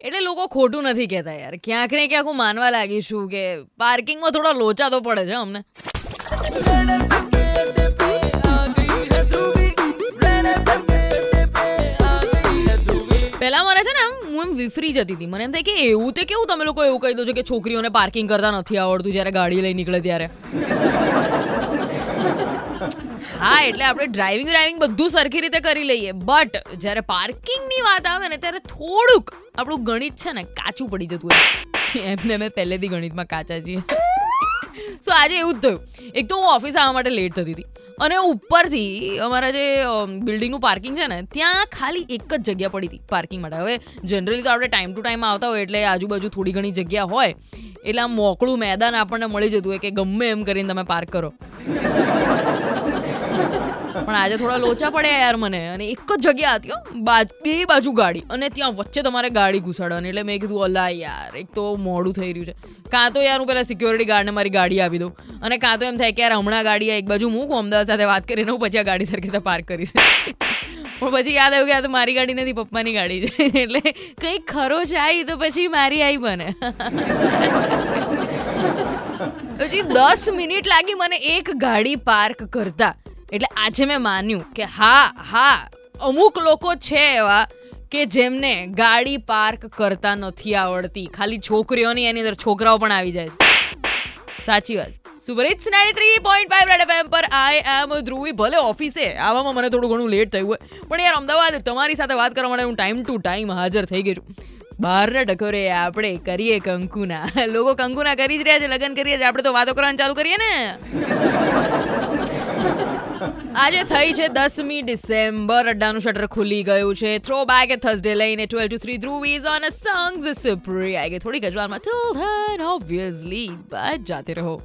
એટલે લોકો ખોટું નથી કહેતા યાર. ક્યાંક ને ક્યાંક હું માનવા લાગીશું કે પાર્કિંગમાં થોડો લોચા તો પડે છે અમને. પહેલા મને છે ને આમ હું એમ વિફરી જતી હતી. મને એમ થાય કે એવું તે કેવું તમે લોકો એવું કહી દો છો કે છોકરીઓને પાર્કિંગ કરતા નથી આવડતું જ્યારે ગાડી લઈ નીકળે ત્યારે? હા, એટલે આપણે ડ્રાઇવિંગ ડ્રાઇવિંગ બધું સરખી રીતે કરી લઈએ. બટ જ્યારે પાર્કિંગની વાત આવે ને, ત્યારે થોડુંક આપણું ગણિત છે ને કાચું પડી જતું હોય. એમને મેં પહેલેથી ગણિતમાં કાચા છીએ. સો આજે એવું જ થયું. એક તો હું ઓફિસ આવવા માટે લેટ થતી હતી. અને ઉપરથી અમારા જે બિલ્ડિંગનું પાર્કિંગ છે ને, ત્યાં ખાલી એક જ જગ્યા પડી હતી પાર્કિંગ માટે. હવે જનરલી તો આપણે ટાઈમ ટુ ટાઈમ આવતા હોય એટલે આજુબાજુ થોડી ઘણી જગ્યા હોય. એટલે આમ મોકળું મેદાન આપણને મળી જતું હોય કે ગમે એમ કરીને તમે પાર્ક કરો. પણ આજે થોડા લોચા પડ્યા યાર મને. અને એક જ જગ્યા હતી બે બાજુ ગાડી. અને ત્યાં વચ્ચે તમારે ગાડી ઘુસાડવાની. એટલે મેં કીધું, અલા યાર, એક તો મોડું થઈ રહ્યું છે. કાં તો યાર હું પેલા સિક્યોરિટી ગાર્ડને મારી ગાડી આપી દઉં. અને કાં તો એમ થાય કે યાર, હમણાં ગાડી એક બાજુ મૂકું, અમદાવાદ સાથે વાત કરીને હું પછી આ ગાડી સરખી પાર્ક કરીશ. પણ પછી યાદ આવ્યું કે આ તો મારી ગાડી નથી, પપ્પાની ગાડી છે. એટલે કંઈક ખરોચ આવી તો પછી મારી આવી બને પછી દસ મિનિટ લાગી મને એક ગાડી પાર્ક કરતા. એટલે આજે મેં માન્યું કે હા હા, અમુક લોકો છે એવા કે જેમને ગાડી પાર્ક કરતા નથી આવડતી. ખાલી છોકરીઓની એની અંદર છોકરાઓ પણ આવી જાય છે. સાચી વાત. Super it's ninety three point five red FM પર આઈ એમ ધ્રુવી. ભલે ઓફિસે આવવામાં મને થોડું ઘણું લેટ થયું હોય. પણ યાર, અમદાવાદ, તમારી સાથે વાત કરવા માટે હું ટાઈમ ટુ ટાઈમ હાજર થઈ ગઈ છું. બહારના ટકોરે આપણે કરીએ કંકુના. લોકો કંકુના કરી જ રહ્યા છે, લગ્ન કરીએ છીએ આપણે તો વાતો કરવાનું ચાલુ કરીએ ને. આજે થઈ છે દસમી ડિસેમ્બર. અડ્ડાનું શટર ખુલી ગયું છે. થ્રો બેક એ થર્સડે લઈને twelve two three ધ્રુવીઝ on songs સુપ્રી આઈ ગઈ થોડી ગજવાનમાં. ટિલ ધેન ઓબ્વિયસલી બાય જાતે રહો.